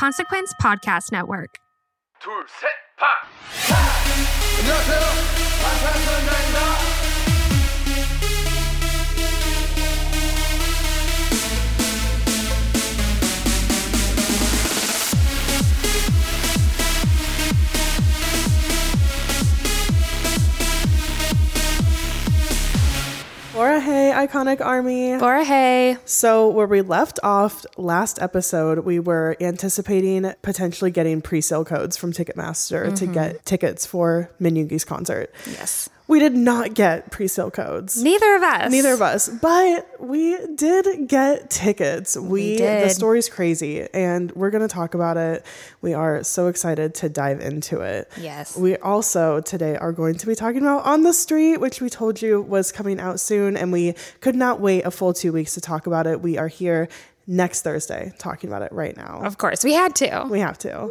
Consequence Podcast Network. 둘, 셋, Laura Hay, Iconic Army. Laura Hay. So, where we left off last episode, we were anticipating potentially getting pre sale codes from Ticketmaster to mm-hmm. get tickets for Min Yoongi's concert. Yes. We did not get pre sale codes. Neither of us. Neither of us, but we did get tickets. We, the did. story's crazy, and we're going to talk about it. We are so excited to dive into it. Yes. We also today are going to be talking about On the Street, which we told you was coming out soon, and we could not wait a full two weeks to talk about it. We are here next Thursday talking about it right now. Of course, we had to. We have to.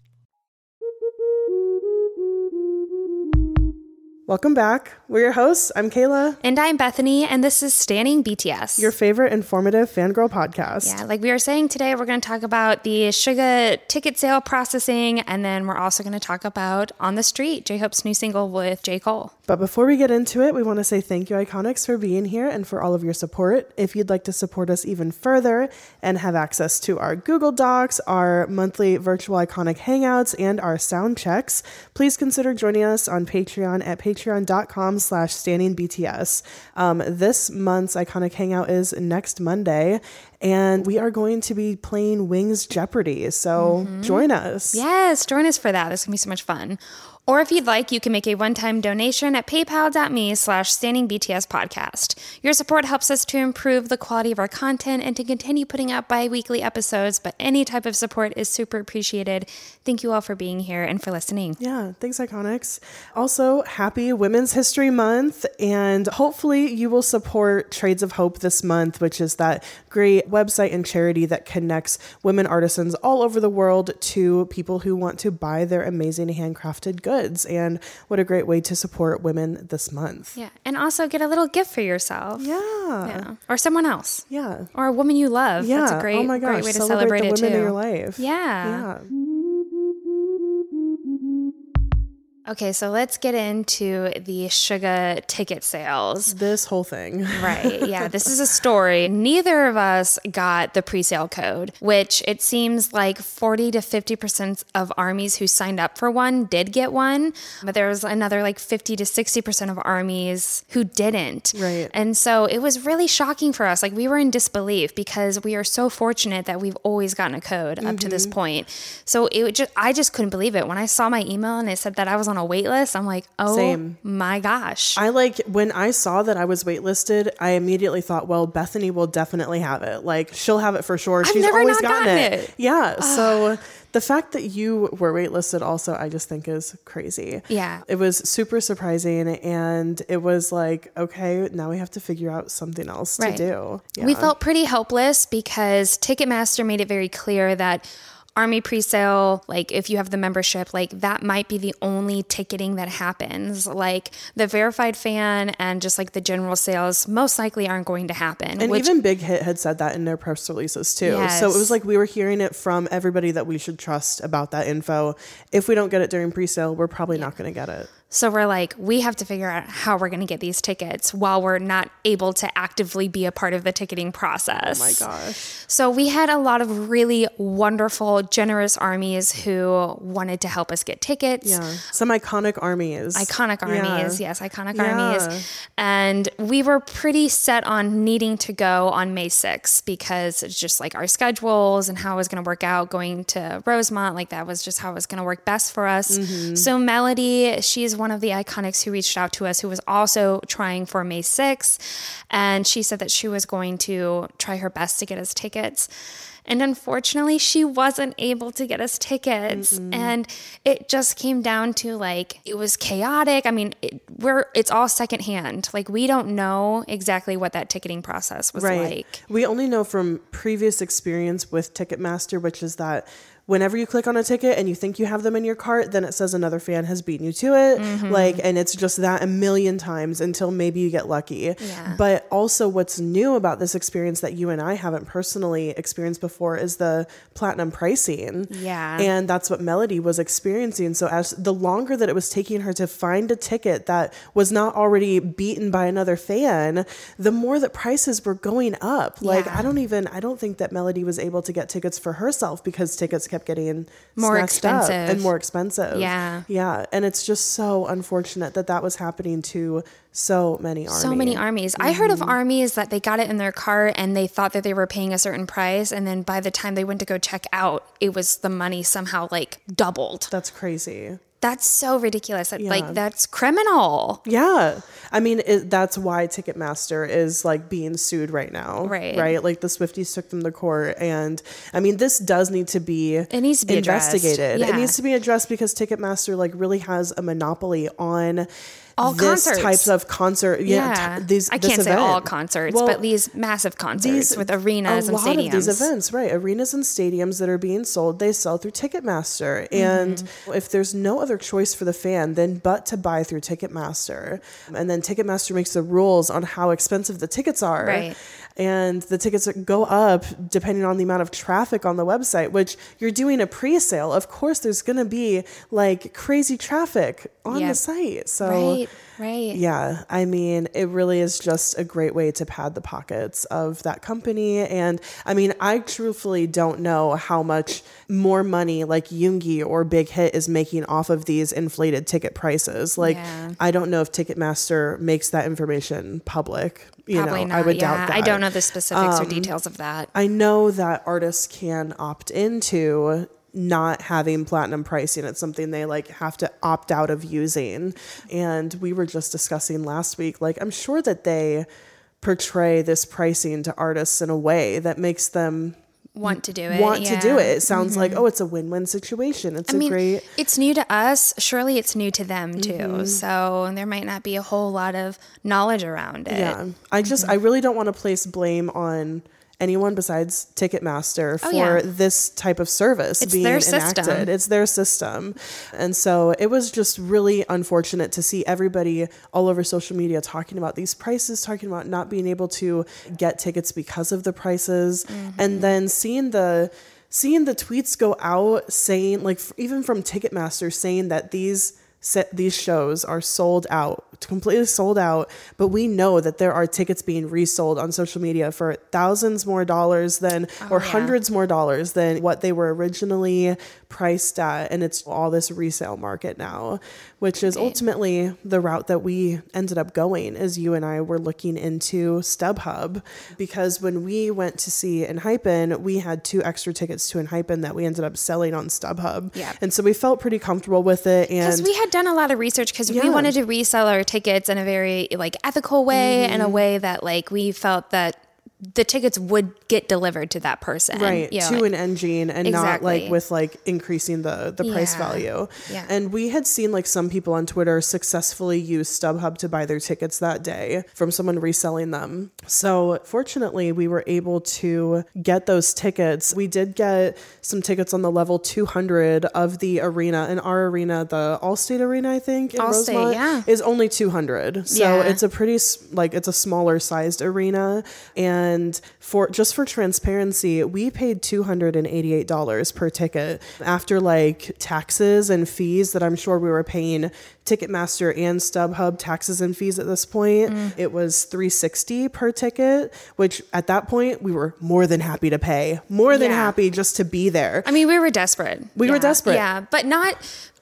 Welcome back. We're your hosts. I'm Kayla, And I'm Bethany, and this is Standing BTS. your favorite informative fangirl podcast. yeah, like we were saying today, we're going to talk about the Suga ticket sale processing, and then we're also going to talk about On the Street, J Hope's new single with J. Cole. But before we get into it, we want to say thank you, Iconics, for being here and for all of your support. If you'd like to support us even further and have access to our Google Docs, our monthly virtual Iconic Hangouts, and our sound checks, please consider joining us on Patreon at patreon.com slash standing BTS. Um, this month's Iconic Hangout is next Monday, and we are going to be playing Wings Jeopardy. So join us. Yes, join us for that. This is going to be so much fun. Or if you'd like, you can make a one-time donation at paypal.me slash standing BTS podcast. Your support helps us to improve the quality of our content and to continue putting out bi-weekly episodes, but any type of support is super appreciated. Thank you all for being here and for listening. Yeah, thanks, Iconics. Also, happy Women's History Month, and hopefully, you will support Trades of Hope this month, which is that great website and charity that connects women artisans all over the world to people who want to buy their amazing handcrafted goods. And what a great way to support women this month. Yeah, and also get a little gift for yourself. Yeah. Yeah. Or someone else. Yeah. Or a woman you love. Yeah. That's a oh great, oh my gosh. great way to celebrate, celebrate, the it women too. in your life. Yeah. Yeah. Okay, so let's get into the Suga ticket sales. This whole thing. Right. Yeah. This is a story. Neither of us got the pre sale code, which it seems like 40 to 50% of armies who signed up for one did get one. But there was another like 50 to 60% of armies who didn't. Right. And so it was really shocking for us. Like we were in disbelief because we are so fortunate that we've always gotten a code up to this Mm-hmm. point. So it just, I just couldn't believe it. When I saw my email and it said that I was on a wait list, I'm like, oh Same. my gosh. I like when I saw that I was waitlisted, I immediately thought, well, Bethany will definitely have it. Like she'll have it for sure. She's never always gotten, gotten it. it. Yeah. So the fact that you were waitlisted also, I just think is crazy. Yeah. It was super surprising. And it was like, okay, now we have to figure out something else Right. to do. Yeah. We felt pretty helpless because Ticketmaster made it very clear that Army pre-sale, like if you have the membership, like that might be the only ticketing that happens. Like the verified fan and just like the general sales most likely aren't going to happen. And which even Big Hit had said that in their press releases too. So it was like we were hearing it from everybody that we should trust about that info. If we don't get it during pre-sale, we're probably not going to get it. So we're like, we have to figure out how we're going to get these tickets while we're not able to actively be a part of the ticketing process. Oh my gosh. So we had a lot of really wonderful, generous armies who wanted to help us get tickets. Yeah. Some iconic armies. Iconic Yeah. armies, yes, iconic Yeah. armies. And we were pretty set on needing to go on May 6th because it's just like our schedules and how it was going to work out going to Rosemont. Like that was just how it was going to work best for us. Mm-hmm. So Melody, she's one of the iconics who reached out to us who was also trying for May 6th. And she said that she was going to try her best to get us tickets. And unfortunately, she wasn't able to get us tickets. And it just came down to like, it was chaotic. I mean, it, we're, it's all secondhand. Like, we don't know exactly what that ticketing process was Right. like. We only know from previous experience with Ticketmaster, which is that whenever you click on a ticket and you think you have them in your cart, then it says another fan has beaten you to it. Mm-hmm. Like, and it's just that a million times until maybe you get lucky. Yeah. But also, what's new about this experience that you and I haven't personally experienced before is the platinum pricing. Yeah. And that's what Melody was experiencing. So, as the longer that it was taking her to find a ticket that was not already beaten by another fan, the more that prices were going up. Like, Yeah. I don't even, I don't think that Melody was able to get tickets for herself because tickets kept getting More expensive. and more expensive. Yeah. Yeah. And it's just so unfortunate that that was happening to so many armies. So many armies. I heard Mm-hmm. of armies that they got it in their cart and they thought that they were paying a certain price. And then by the time they went to go check out, it was the money somehow like doubled. That's crazy. That's so ridiculous. Yeah. Like, that's criminal. Yeah. I mean, it, that's why Ticketmaster is like being sued right now. Right. Right. Like the Swifties took them to court. And I mean, this does need to be, It needs to be investigated. It needs to be addressed because Ticketmaster like really has a monopoly on All this concerts. types of concert. Yeah. Yeah. t- these, I can't say all concerts, Well, but these massive concerts with arenas a and lot stadiums. of these events, right? Arenas and stadiums that are being sold, they sell through Ticketmaster. And Mm-hmm. if there's no other choice for the fan, then but to buy through Ticketmaster, and then Ticketmaster makes the rules on how expensive the tickets are. Right. And the tickets go up depending on the amount of traffic on the website, which you're doing a pre sale. Of course, there's going to be like crazy traffic on the site. So, Right, right. yeah, I mean, it really is just a great way to pad the pockets of that company. And I mean, I truthfully don't know how much more money like Yoongi or Big Hit is making off of these inflated ticket prices. Like, Yeah. I don't know if Ticketmaster makes that information public. You Probably know, not. I would yeah. doubt that. I don't know the specifics Um, or details of that. I know that artists can opt into not having platinum pricing. It's something they like have to opt out of using. And we were just discussing last week, like, I'm sure that they portray this pricing to artists in a way that makes them Want to do it. want to do. Mm-hmm. it. It sounds like, oh, it's a win win situation. It's I a mean, great. it's new to us. Surely it's new to them too. Mm-hmm. So there might not be a whole lot of knowledge around it. Yeah. I just, Mm-hmm. I really don't want to place blame on anyone besides Ticketmaster for Oh, yeah. this type of service It's being their enacted. system. It's their system. And so it was just really unfortunate to see everybody all over social media talking about these prices, talking about not being able to get tickets because of the prices. Mm-hmm. And then seeing the seeing the tweets go out saying like even from Ticketmaster saying that these these shows are sold out completely sold out but we know that there are tickets being resold on social media for thousands more dollars than oh, or Oh, yeah. hundreds more dollars than what they were originally priced at and it's all this resale market now which is ultimately the route that we ended up going as you and I were looking into StubHub because when we went to see Enhypen we had two extra tickets to Enhypen that we ended up selling on StubHub Yeah. and so we felt pretty comfortable with it and we had done a lot of research because Yeah. we wanted to resell our tickets in a very like ethical way and a Mm-hmm. way that like we felt that the tickets would get delivered to that person. right you know, to an engine and not like with like increasing the the price Yeah. value Yeah. and we had seen like some people on twitter successfully use stubhub to buy their tickets that day from someone reselling them so fortunately we were able to get those tickets we did get some tickets on the level 200 of the arena in our arena the allstate arena i think in Allstate, rosemont yeah. is only 200 so Yeah. it's a pretty like it's a smaller sized arena and And for just for transparency, we paid $288 per ticket after like taxes and fees that I'm sure we were paying Ticketmaster and StubHub taxes and fees at this point. Mm. It was 360 per ticket, which at that point we were more than happy to pay. More than Yeah. happy just to be there. I mean, we were desperate. We were desperate. Yeah, but not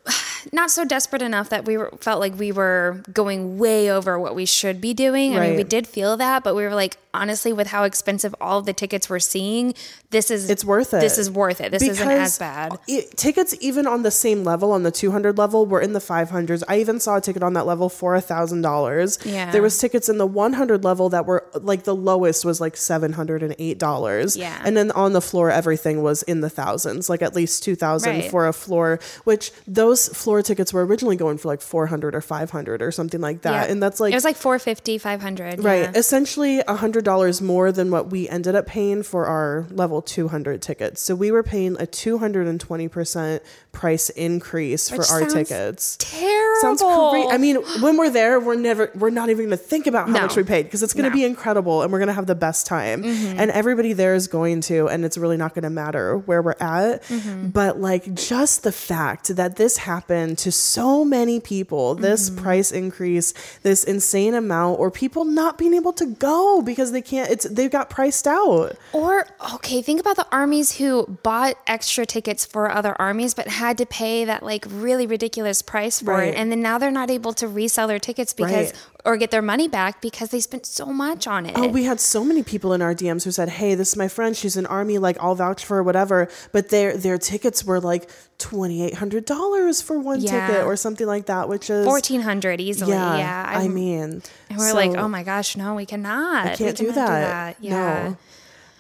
not so desperate enough that we were felt like we were going way over what we should be doing. I mean, we did feel that, but we were like, honestly, with how expensive all of the tickets we're seeing, this is It's worth it. This is worth it. This isn't as bad. it- tickets, even on the same level, on the 200 level, were in the 500s. I even saw a ticket on that level for a thousand dollars. Yeah. There was tickets in the 100 level that were like the lowest was like 708 dollars. Yeah. And then on the floor, everything was in the thousands, like at least 2,000 Right. for a floor. Which those floor tickets were originally going for like 400 or 500 or something like that. Yeah. And that's like it was like 450, 500. Right. yeah. Essentially $100 more than what we ended up paying for our level 200 tickets. So we were paying a 220% price increase Which for our sounds tickets. Terrible. Sounds great. I mean, when we're there, we're never, we're not even going to think about how No. much we paid because it's going to No. Mm-hmm. be incredible and we're going to have the best time. And everybody there is going to, and it's really not going to matter where we're at. Mm-hmm. But like just the fact that this happened to so many people, this Mm-hmm. price increase, this insane amount, or people not being able to go because they can't, it's, they've got priced out. Or, okay, think about the armies who bought extra tickets for other armies, but had to pay that like really ridiculous price for Right. it. And then now they're not able to resell their tickets because, Right. Or get their money back because they spent so much on it. Oh, we had so many people in our DMs who said, "Hey, this is my friend. She's an army. Like, I'll vouch for her, whatever." But their their tickets were like twenty eight hundred dollars for one Yeah. ticket or something like that, which is 1400 easily. Yeah, Yeah. I mean, and we're like, oh my gosh, no, we cannot. I can't we do cannot that. Yeah. No.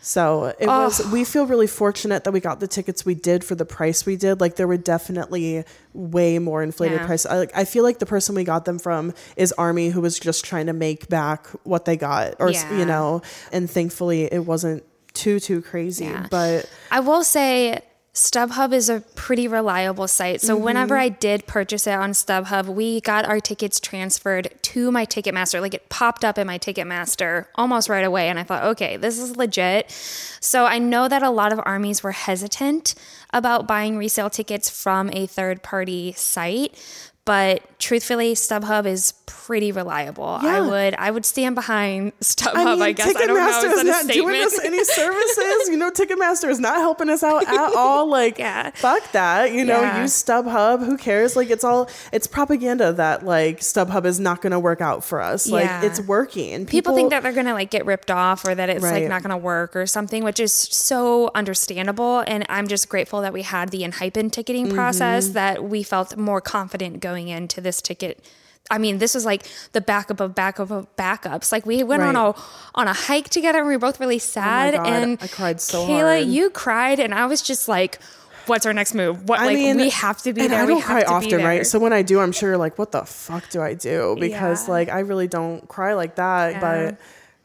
So it was. Oh. We feel really fortunate that we got the tickets we did for the price we did. Like there were definitely way more inflated Yeah. prices. I, like, I feel like the person we got them from is Army, who was just trying to make back what they got, or Yeah. you know. And thankfully, it wasn't too too crazy. Yeah. But I will say StubHub is a pretty reliable site. So whenever mm-hmm. I did purchase it on StubHub, we got our tickets transferred to my Ticketmaster. Like it popped up in my Ticketmaster almost right away. And I thought, okay, this is legit. So I know that a lot of armies were hesitant about buying resale tickets from a third party site. But truthfully, StubHub is pretty reliable. I would I would stand behind StubHub. I I, mean, guess I don't know. Ticketmaster Is is not doing us any services. you know, Ticketmaster is not helping us out at all. Like, Yeah. fuck that. You know, Yeah. use StubHub. Who cares? Like, it's all it's propaganda that like StubHub is not going to work out for us. Like, it's working. people think that they're gonna like get ripped off or that it's Right. like not gonna work or something, which is so understandable. And I'm just grateful that we had the Enhypen ticketing Mm-hmm. process that we felt more confident going into this ticket. I mean, this was like the backup of backup of backups. Like we went on Right. Oh a on a hike together and we were both really oh sad. God, and I cried so Kayla, hard. you cried, and I was just like, "What's our next move? What I like mean, we have to be and there. I don't cry often, right? So when I do, I'm sure you're like, what the fuck do I do? Because Yeah. like I really don't cry like that. Yeah. But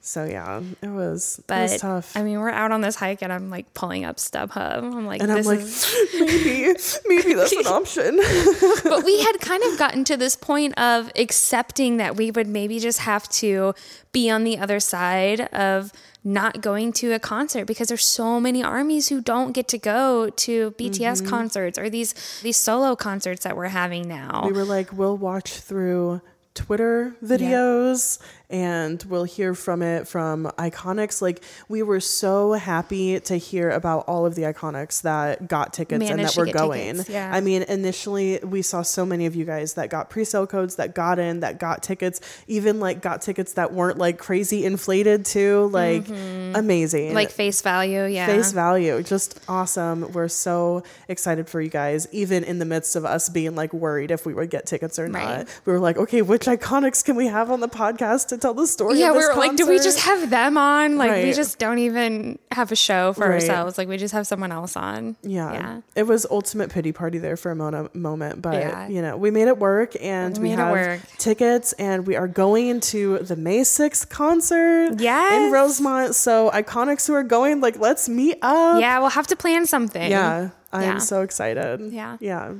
so yeah, it was it But was tough. I mean, we're out on this hike, and I'm like pulling up StubHub. I'm like, and I'm like, is maybe, maybe that's an option. but we had kind of gotten to this point of accepting that we would maybe just have to be on the other side of not going to a concert because there's so many armies who don't get to go to BTS Mm-hmm. concerts or these these solo concerts that we're having now. we were like, we'll watch through Twitter videos and we'll hear from it from Iconics. Like we were so happy to hear about all of the Iconics that got tickets and that were going. tickets, yeah. I mean, initially we saw so many of you guys that got pre-sale codes, that got in, that got tickets, even like got tickets that weren't like crazy inflated too. Like amazing. Mm-hmm. like face value, yeah. face value just awesome we're so excited for you guys even in the midst of us being like worried if we would get tickets or Right. not we were like okay which iconics can we have on the podcast to tell the story yeah, of we this were like, do we just have them on? Like, we just don't even have a show for Right. ourselves. Like, we just have someone else on. yeah. Yeah. it was ultimate pity party there for a mo- moment but Yeah. you know we made it work and We we, have tickets and we are going into the may 6th concert Yeah, in rosemont so iconics who are going like let's meet up Yeah, we'll have to plan something. yeah i'm Yeah. so excited Yeah. yeah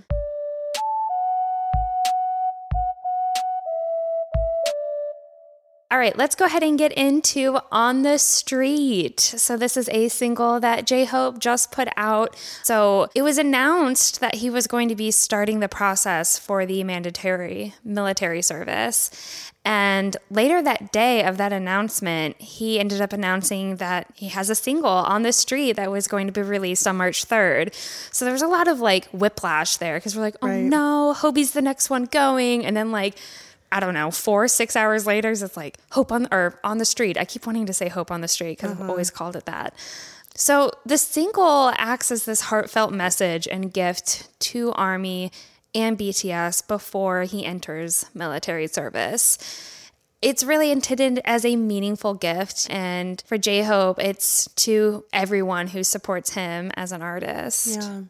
All right, let's go ahead and get into On the Street. So, this is a single that J Hope just put out. So, it was announced that he was going to be starting the process for the mandatory military service. And later that day of that announcement, he ended up announcing that he has a single on the street that was going to be released on March 3rd. So there was a lot of like whiplash there because we're like, oh Right. no, Hobi's the next one going. And then like, I don't know, four, six hours later, it's like Hope on or on the street. I keep wanting to say Hope on the street because I've uh-huh. always called it that. So the single acts as this heartfelt message and gift to Army and BTS before he enters military service. It's really intended as a meaningful gift, and for J Hope, it's to everyone who supports him as an artist. Yeah.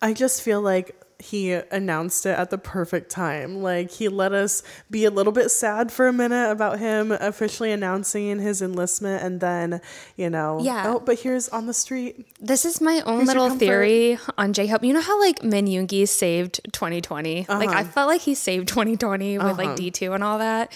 I just feel like he announced it at the perfect time. Like he let us be a little bit sad for a minute about him officially announcing his enlistment and then, you know, Yeah. oh, but here's on the street. This is my own Here's little theory on J Hope. You know how like Min Yoongi saved 2020? Like Uh-huh. I felt like he saved 2020 with like D2 and all that.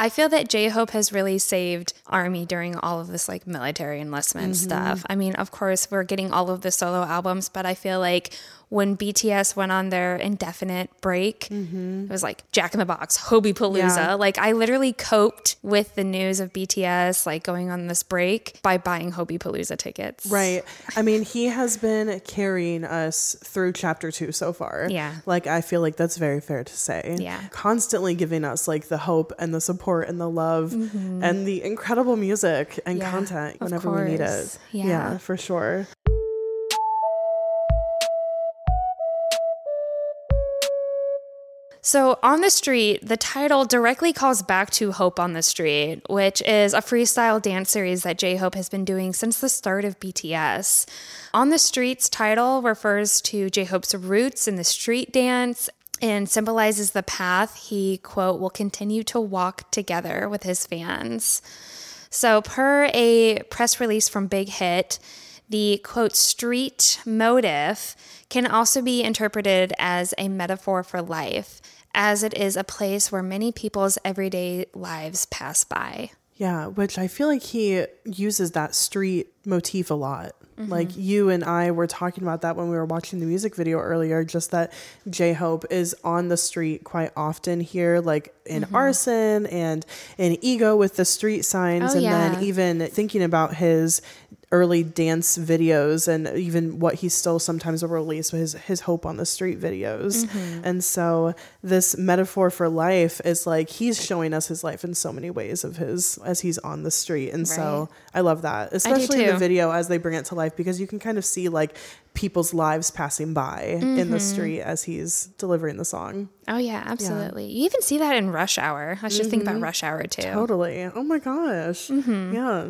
I feel that J Hope has really saved Army during all of this like military enlistment Mm-hmm. stuff. I mean, of course, we're getting all of the solo albums, but I feel like when BTS went on their indefinite break, it was like Jack in the Box, Hobi Palooza. Mm-hmm. Yeah. Like I literally coped with the news of BTS like going on this break by buying Hobi Palooza tickets. Right. I mean, he has been carrying us through chapter two so far. Yeah. Like, I feel like that's very fair to say. Yeah. Constantly giving us like the hope and the support and the love and the incredible music and Mm-hmm. Yeah, content whenever we need it. course. Yeah. for sure. So, On the Street, the title directly calls back to Hope on the Street, which is a freestyle dance series that J Hope has been doing since the start of BTS. On the Street's title refers to J Hope's roots in the street dance and symbolizes the path he, quote, will continue to walk together with his fans. So, per a press release from Big Hit, the quote street motive can also be interpreted as a metaphor for life, as it is a place where many people's everyday lives pass by. Yeah, which I feel like he uses that street motif a lot. Mm-hmm. Like you and I were talking about that when we were watching the music video earlier, just that J Hope is on the street quite often here, like in Mm-hmm. Arson and in Ego with the street signs. Oh, and yeah. then even thinking about his early dance videos and even what he still sometimes will release his his hope on the street videos Mm-hmm. and so this metaphor for life is like he's showing us his life in so many ways of his as he's on the street and so i love that especially in the video as they bring it to life because you can kind of see like people's lives passing by in Mm-hmm. the street as he's delivering the song Oh, yeah, absolutely. You even see that in Rush Hour. I should think about Rush Hour too. Totally. Oh my gosh. Mm-hmm. Yeah.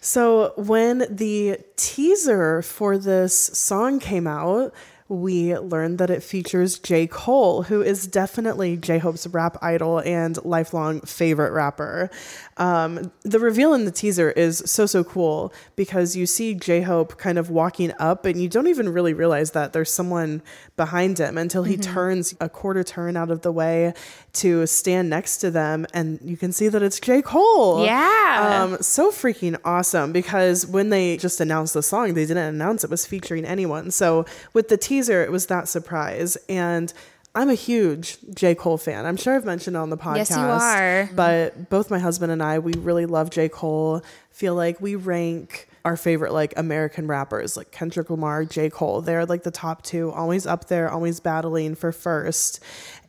So when the teaser for this song came out, we learned that it features J. Cole, who is definitely J Hope's rap idol and lifelong favorite rapper. Um, the reveal in the teaser is so, so cool because you see J Hope kind of walking up and you don't even really realize that there's someone behind him until he turns a quarter turn out of the way to stand next to them. And you can see that it's J. Cole. Yeah. Um, so freaking awesome because when they just announced the song, they didn't announce it was featuring anyone. So with the teaser, it was that surprise. And I'm a huge J. Cole fan. I'm sure I've mentioned it on the podcast. Yes, you are. But both my husband and I, we really love J. Cole. Feel like we rank our favorite like American rappers like Kendrick Lamar, J. Cole. They're like the top two, always up there, always battling for first.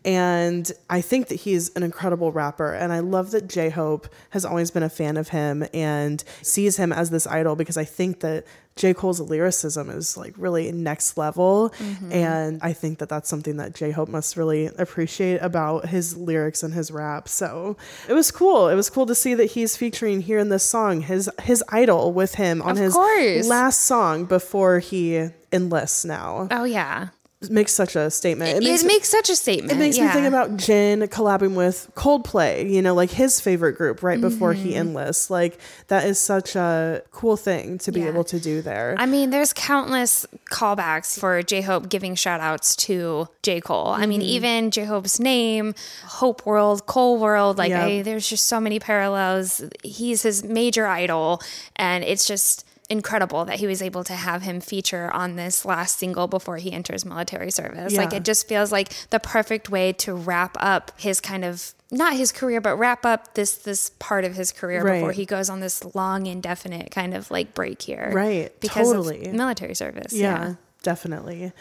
And I think that he's an incredible rapper. And I love that J Hope has always been a fan of him and sees him as this idol because I think that J. Cole's lyricism is like really next level. Mm-hmm. And I think that that's something that J. Hope must really appreciate about his lyrics and his rap. So it was cool. It was cool to see that he's featuring here in this song his his idol with him on Of his course. last song before he enlists now. Oh, yeah. Makes such a statement. It, makes makes such a statement. it makes me think about Jin collabing with Coldplay, you know, like his favorite group right before he enlists. Like that is such a cool thing to be Mm-hmm. Yeah. able to do there. I mean, there's countless callbacks for J Hope giving shout outs to J. Cole. I Mm-hmm. mean, even J Hope's name, Hope World, Cole World, like, Yeah. I, there's just so many parallels. He's his major idol, and it's just incredible that he was able to have him feature on this last single before he enters military service. Like, it just feels like the perfect way to wrap up his kind of not his career, but wrap up this this part of his career before he goes on this long, indefinite kind of like break here Right, because totally. military service. yeah, definitely.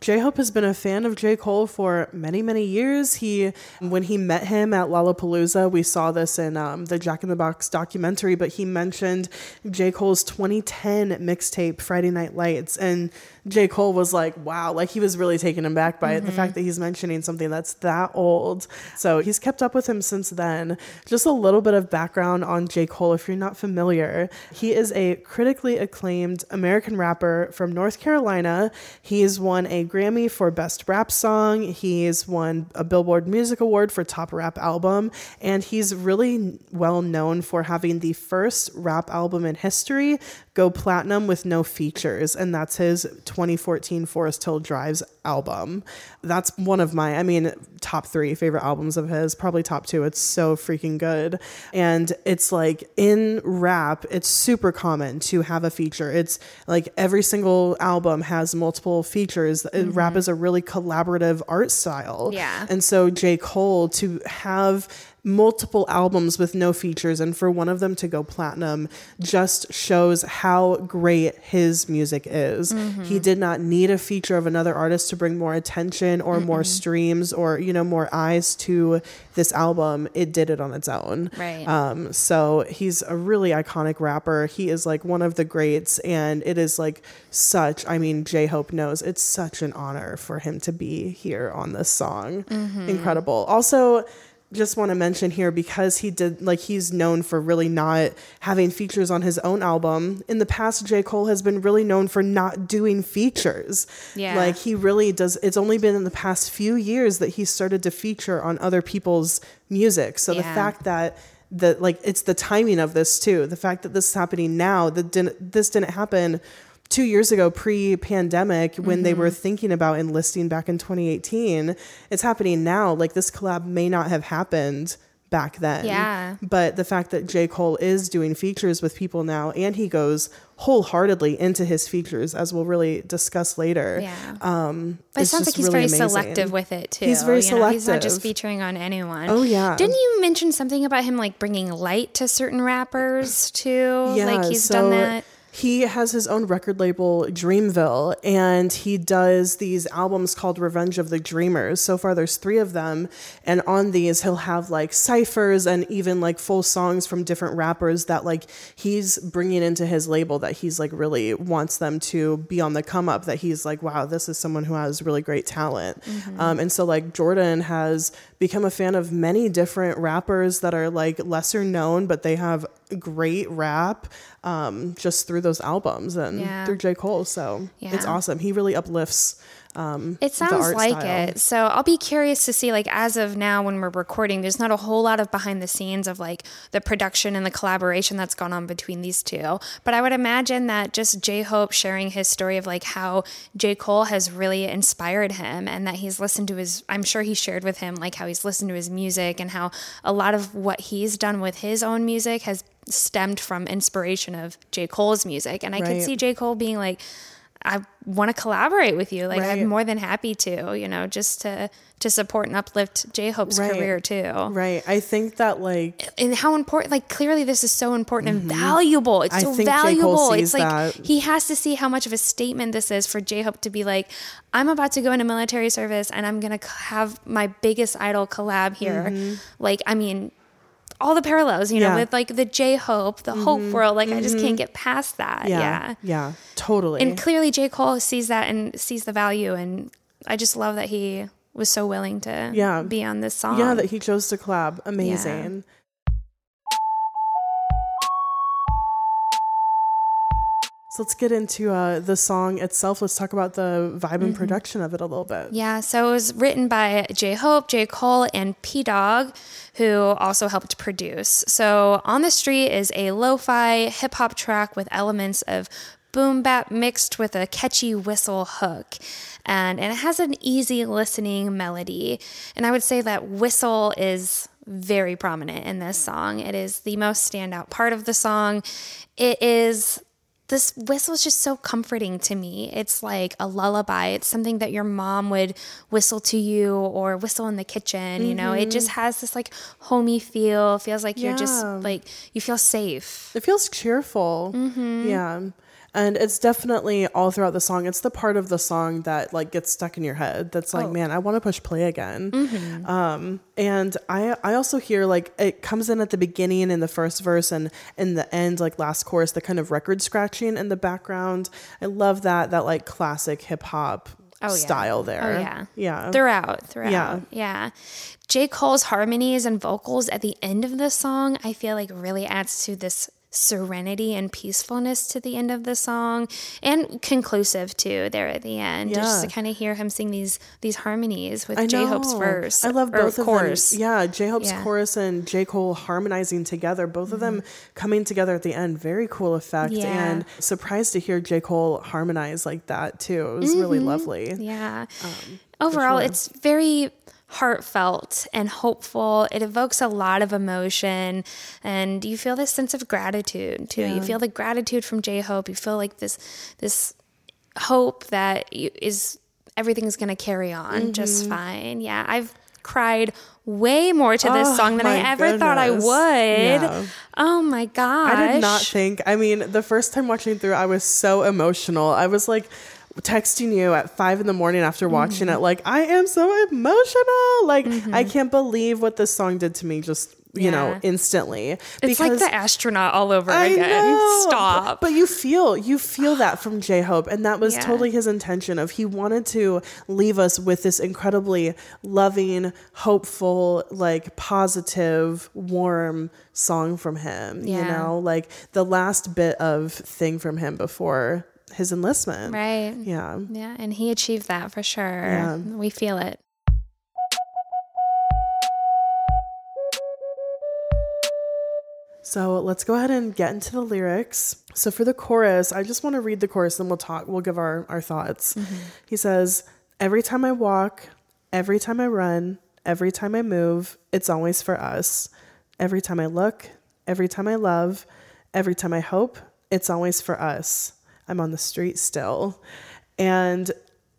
J Hope has been a fan of J. Cole for many, many years. He, when he met him at Lollapalooza, we saw this in um, the Jack in the Box documentary, but he mentioned J. Cole's 2010 mixtape, Friday Night Lights. And J. Cole was like, wow, like he was really taken aback by it. The mm-hmm. fact that he's mentioning something that's that old. So he's kept up with him since then. Just a little bit of background on J. Cole, if you're not familiar. He is a critically acclaimed American rapper from North Carolina. He's won a Grammy for Best Rap Song. He's won a Billboard Music Award for Top Rap Album. And he's really well known for having the first rap album in history go platinum with no features. And that's his 2014 Forest Hills Drive album. That's one of my, I mean, top three favorite albums of his, probably top two. It's so freaking good. And it's like in rap, it's super common to have a feature. It's like every single album has multiple features. Uh, Rap is a really collaborative art style. Yeah. And so J. Cole to have multiple albums with no features and for one of them to go platinum just shows how great his music is. He did not need a feature of another artist to bring more attention or more streams or you know more eyes to this album. It did it on its own. Right. Um so he's a really iconic rapper. He is like one of the greats and it is like such I mean J Hope knows it's such an honor for him to be here on this song. Incredible. Also just want to mention here because he did like he's known for really not having features on his own album. In the past, J. Cole has been really known for not doing features. Yeah. Like he really does it's only been in the past few years that he started to feature on other people's music. So the fact that the like it's the timing of this too. The fact that this is happening now, that didn't this didn't happen two years ago pre-pandemic when they were thinking about enlisting back in 2018 it's happening now like this collab may not have happened back then Yeah. but the fact that j cole is doing features with people now and he goes wholeheartedly into his features as we'll really discuss later Yeah. um But it sounds like he's really very amazing. selective with it too. He's very you know? He's not just featuring on anyone. Oh, yeah. Didn't you mention something about him like bringing light to certain rappers too? Yeah, like he's so done that. He has his own record label, Dreamville, and he does these albums called Revenge of the Dreamers. So far, there's three of them. And on these, he'll have like ciphers and even like full songs from different rappers that like he's bringing into his label that he's like really wants them to be on the come up. That he's like, wow, this is someone who has really great talent. Um, and so, like, Jordan has become a fan of many different rappers that are like lesser known, but they have great rap um, just through those albums and Yeah. through J. Cole. So it's awesome. He really uplifts. Um, It sounds like style. it. So I'll be curious to see, like, as of now, when we're recording, there's not a whole lot of behind the scenes of like the production and the collaboration that's gone on between these two. But I would imagine that just J Hope sharing his story of like how J. Cole has really inspired him and that he's listened to his, I'm sure he shared with him, like, how he's listened to his music and how a lot of what he's done with his own music has stemmed from inspiration of J. Cole's music. And I could see J. Cole being like, I want to collaborate with you. Like Right. I'm more than happy to, you know, just to to support and uplift J Hope's Right. career too. Right. I think that like And how important like clearly this is so important and valuable. It's Mm-hmm. I so think J. Cole valuable. It's like that. he has to see how much of a statement this is for J Hope to be like, I'm about to go into military service and I'm gonna have my biggest idol collab here. Like, I mean, all the parallels, you know, Mm-hmm. Yeah. Mm-hmm. with like the J Hope, the Hope world. Like I just can't get past that. yeah, yeah. yeah, totally. And clearly J. Cole sees that and sees the value and I just love that he was so willing to Yeah. be on this song. yeah, that he chose to collab. Amazing. So let's get into uh, the song itself. Let's talk about the vibe and production of it a little bit. Yeah, so it was written by J Hope, J Cole, and Pdogg, who also helped produce. So On the Street is a lo fi hip hop track with elements of boom bap mixed with a catchy whistle hook. And, and it has an easy listening melody. And I would say that whistle is very prominent in this song. It is the most standout part of the song. It is this whistle is just so comforting to me. It's like a lullaby. It's something that your mom would whistle to you or whistle in the kitchen. You know, it just mm-hmm. has this like homey feel. Feels like you're just like you feel safe. It feels cheerful. Mm-hmm. Yeah. And it's definitely all throughout the song. It's the part of the song that like gets stuck in your head. That's like, man, I want to push play again. Um, and I I also hear like it comes in at the beginning in the first verse and in the end, like last chorus, the kind of record scratching in the background. I love that that like classic hip hop Oh, yeah. style there. Oh yeah. Yeah. Throughout, throughout. Yeah. Yeah. J. Cole's harmonies and vocals at the end of the song, I feel like really adds to this serenity and peacefulness to the end of the song and conclusive too there at the end just to kind of hear him sing these these harmonies with I J Hope's know. verse I love both of chorus. them. Yeah, J Hope's Yeah. Mm-hmm. chorus and J Cole harmonizing together. Both of them coming together at the end. Very cool effect. Yeah. And surprised to hear J Cole harmonize like that too. It was really lovely. Yeah. Overall, sure. it's very heartfelt and hopeful. It evokes a lot of emotion, and you feel this sense of gratitude too. You feel the gratitude from J Hope. You feel like this this hope that you, is everything's going to carry on Mm-hmm. just fine. Yeah, I've cried way more to this Oh, song than I ever thought I would. Yeah. Oh my gosh. I did not think. I mean, the first time watching through, I was so emotional. I was like texting you at five in the morning after watching Mm-hmm. it, like, I am so emotional. Like, I can't believe what this song did to me just, you know, Yeah. instantly. It's like the astronaut all over I again. know. Stop. But you feel you feel that from J Hope, and that was Yeah. totally his intention. Of he wanted to leave us with this incredibly loving, hopeful, like positive, warm song from him. You know, like the last bit of thing from him before his enlistment. right. Yeah. Yeah, and he achieved that for sure. Yeah. We feel it. So let's go ahead and get into the lyrics. So for the chorus, I just want to read the chorus, then we'll talk. We'll give our our thoughts. Mm-hmm. He says, "Every time I walk, every time I run, every time I move, it's always for us. Every time I look, every time I love, every time I hope, it's always for us. I'm on the street still," and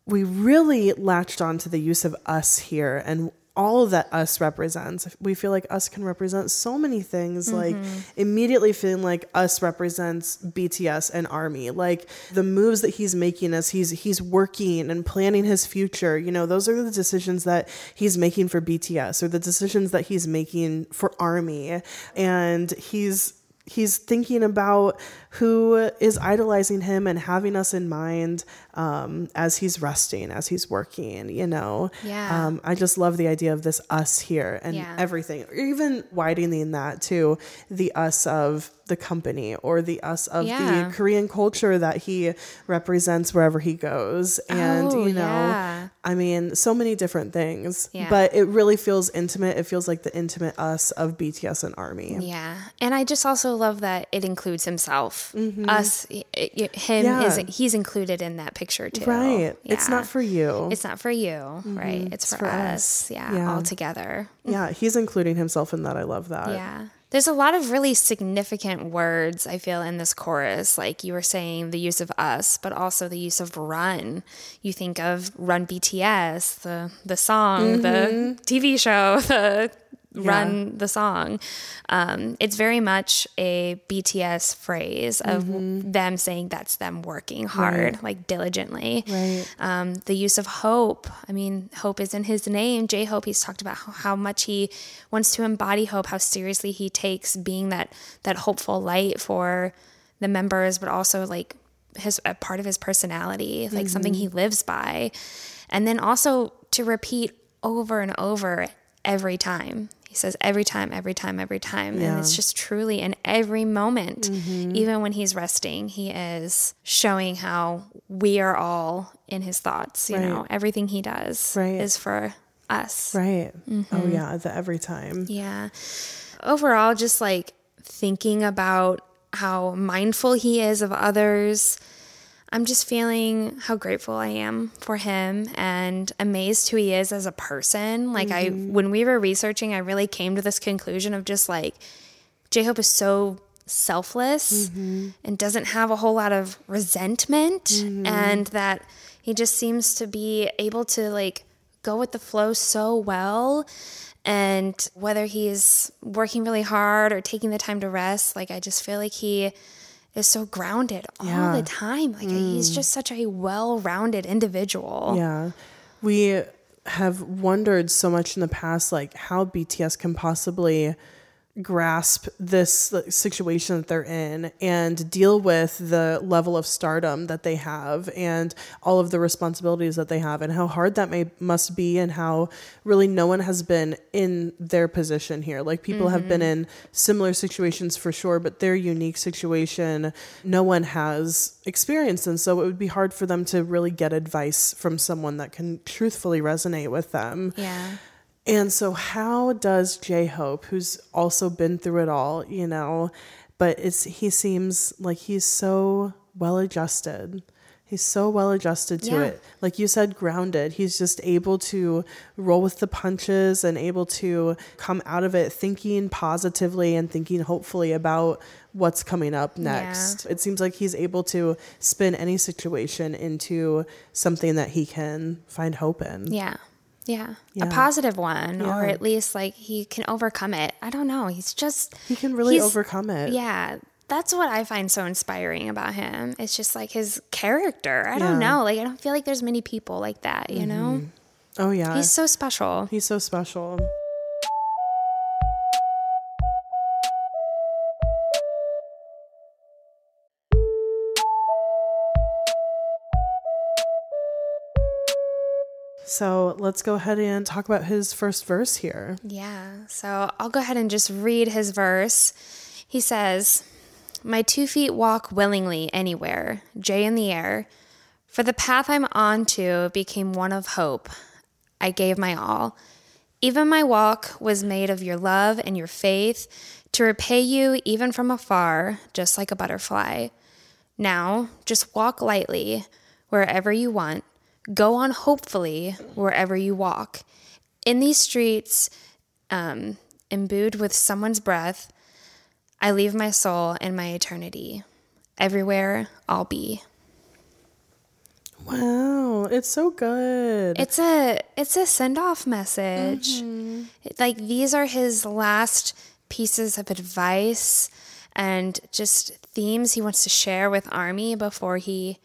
we really latched on to the use of us here and all that us represents. We feel like us can represent so many things. Like mm-hmm. immediately feeling like us represents BTS and Army. Like the moves that he's making as he's he's working and planning his future. You know, those are the decisions that he's making for BTS or the decisions that he's making for Army. And he's he's thinking about who is idolizing him and having us in mind um, as he's resting, as he's working, you know? Yeah. Um, I just love the idea of this us here and Yeah. everything, or even widening that to the us of the company or the us of Yeah. the Korean culture that he represents wherever he goes. And, Oh, you know, yeah. I mean, so many different things, Yeah. but it really feels intimate. It feels like the intimate us of BTS and Army. Yeah, and I just also love that it includes himself, us, y- y- him. Mm-hmm. Yeah. Is he's included in that picture too? Right. It's not for you. It's not for you, right? It's for, for us. us. Yeah, Yeah. all together. yeah, he's including himself in that. I love that. Yeah. There's a lot of really significant words I feel in this chorus. Like you were saying, the use of us, but also the use of run. You think of Run BTS, the the song, the TV show, the Run the song. Um, it's very much a BTS phrase of them saying that's them working hard, like diligently. Right. Um, the use of hope. I mean, hope is in his name. J Hope. He's talked about how, how much he wants to embody hope, how seriously he takes being that that hopeful light for the members, but also like his a part of his personality, like something he lives by, and then also to repeat over and over every time. He says every time, every time, every time. Yeah. And it's just truly in every moment, Mm-hmm. even when he's resting, he is showing how we are all in his thoughts. You Right. know, everything he does Right. is for us. Right. Mm-hmm. Oh yeah, the every time. Yeah. Overall, just like thinking about how mindful he is of others. I'm just feeling how grateful I am for him and amazed who he is as a person. Like I mm-hmm. when we were researching, I really came to this conclusion of just like J-Hope is so selfless mm-hmm. and doesn't have a whole lot of resentment mm-hmm. and that he just seems to be able to like go with the flow so well. And whether he's working really hard or taking the time to rest like i just feel like he is so grounded all Yeah. the time like he's mm. just such a well-rounded individual Yeah. We have wondered so much in the past, like how BTS can possibly grasp this uh, situation that they're in and deal with the level of stardom that they have and all of the responsibilities that they have and how hard that may must be and how really no one has been in their position here. Like people have been mm-hmm. in similar situations for sure but their unique situation no one has experienced. And so it would be hard for them to really get advice from someone that can truthfully resonate with them. Yeah and so, how does J Hope, who's also been through it all, you know, but it's he seems like he's so well adjusted. He's so well adjusted to Yeah. it. Like you said, grounded. He's just able to roll with the punches and able to come out of it thinking positively and thinking hopefully about what's coming up next. It seems like he's able to spin any situation into something that he can find hope in. yeah yeah, Yeah. a positive one or at least like he can overcome it i don't know he's just He can really overcome it. Yeah, that's what I find so inspiring about him. It's just like his character. I don't know. Like I don't feel like there's many people like that, you know? Mm-hmm. Oh yeah. He's so special. He's so special. So let's go ahead and talk about his first verse here. Yeah. So I'll go ahead and just read his verse. He says, My two feet walk willingly anywhere, J in the air. For the path I'm on to became one of hope. I gave my all. Even my walk was made of your love and your faith to repay you even from afar, just like a butterfly. Now, just walk lightly wherever you want. Go on hopefully wherever you walk. In these streets, um, imbued with someone's breath, I leave my soul and my eternity. Everywhere I'll be. Wow, it's so good. It's a it's a send off message. Mm-hmm. Like these are his last pieces of advice and just themes he wants to share with Army before he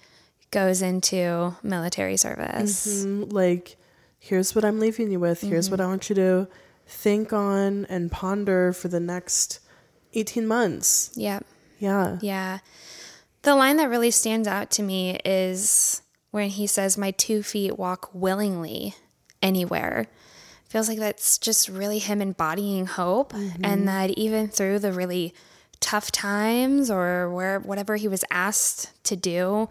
goes into military service. Mm, like, here's what I'm leaving you with. Here's what I want you to think on and ponder for the next 18 months. Yep. Yeah. Yeah. The line that really stands out to me is when he says, My two feet walk willingly anywhere. Feels like that's just really him embodying hope. And that even through the really tough times or where whatever he was asked to do,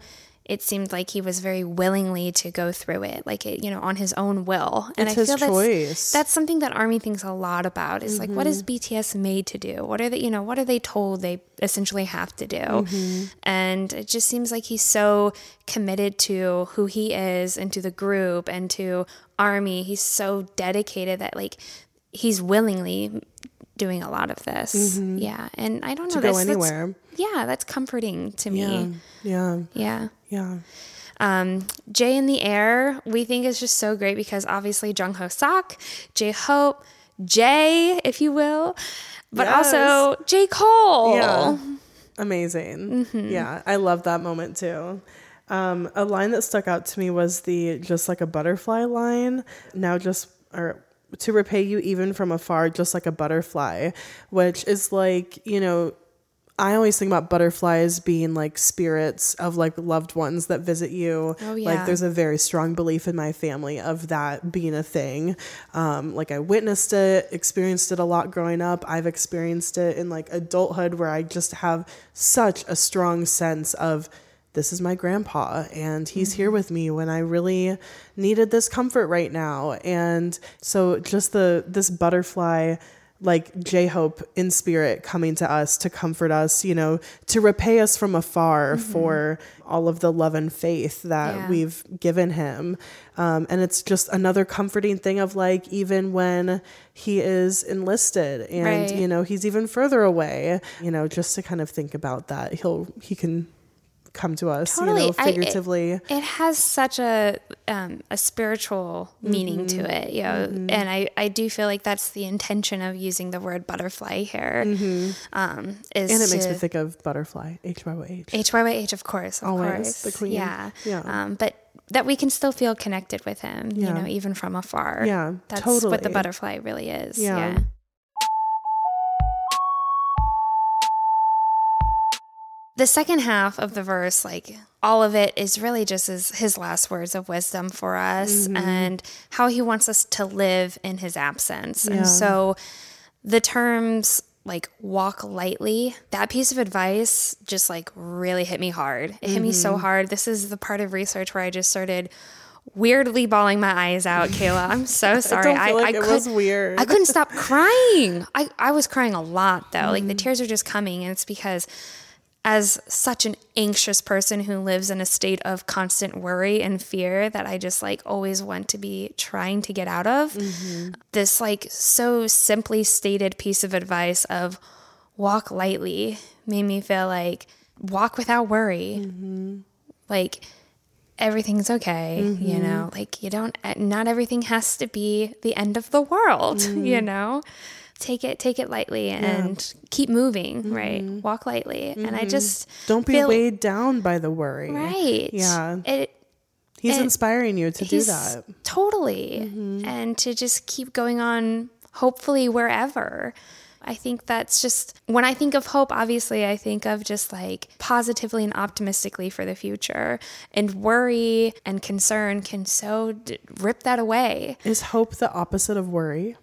it seemed like he was very willingly to go through it, like it, you know, on his own will. And It's his that's, choice. that's something that Army thinks a lot about. Is like, what is mm-hmm. BTS made to do? What are they, you know, what are they told they essentially have to do? Mm-hmm. And it just seems like he's so committed to who he is and to the group and to Army. He's so dedicated that like he's willingly doing a lot of this. Yeah, and I don't know To go that's- that's- anywhere. yeah, that's comforting to me. Yeah. Yeah. Yeah. Um, Jay in the Air, we think is just so great because obviously Jung Hoseok, J Hope, Jay, if you will, but Yes. also J Cole. Yeah. Amazing. Mm-hmm. Yeah. I love that moment too. Um, a line that stuck out to me was the just like a butterfly line. Now just or to repay you even from afar, just like a butterfly, which is like, you know, I always think about butterflies being like spirits of like loved ones that visit you. Oh, yeah. Like there's a very strong belief in my family of that being a thing. Um, like I witnessed it, experienced it a lot growing up. I've experienced it in like adulthood where I just have such a strong sense of this is my grandpa and he's here with me when I really needed this comfort right now. And so just the this butterfly like J Hope in spirit coming to us to comfort us, you know, to repay us from afar for all of the love and faith that Yeah. we've given him. Um, and it's just another comforting thing of like, even when he is enlisted and, Right. you know, he's even further away, you know, just to kind of think about that. He'll, he can come to us, Totally. you know, I- it- figuratively. it has such a um, a spiritual meaning to Mm-hmm. it, you know, and I, I do feel like that's the intention of using the word butterfly here. Um, is Mm-hmm. and it makes me think of butterfly, H Y Y H. HYYH, of course, of Always, course, the queen. Yeah, Yeah. Um, but that we can still feel connected with him, you know, even from afar. Yeah, that's what the butterfly really is. Yeah. Yeah. The second half of the verse, like all of it, is really just his, his last words of wisdom for us Mm-hmm. and how he wants us to live in his absence. Yeah. And so the terms like walk lightly, that piece of advice just like really hit me hard. It hit me so Mm-hmm. hard. This is the part of research where I just started weirdly bawling my eyes out, Kayla. I'm so sorry. don't feel like it was weird. I couldn't stop crying. I, I was crying a lot though. Like the Mm. tears are just coming, and it's because as such an anxious person who lives in a state of constant worry and fear that I just like always want to be trying to get out of. Mm-hmm. This like so simply stated piece of advice of walk lightly made me feel like walk without worry. Mm-hmm. Like everything's okay, you know? Like you don't not everything has to be the end of the world, you know? Take it take it lightly and keep moving, right? Walk lightly. And I just Don't be feel- weighed down by the worry. Right. Yeah. It He's And inspiring you to do that. Totally. Mm-hmm. And to just keep going on, hopefully, wherever. I think that's just when I think of hope, obviously, I think of just like positively and optimistically for the future. And worry and concern can so d- rip that away. Is hope the opposite of worry?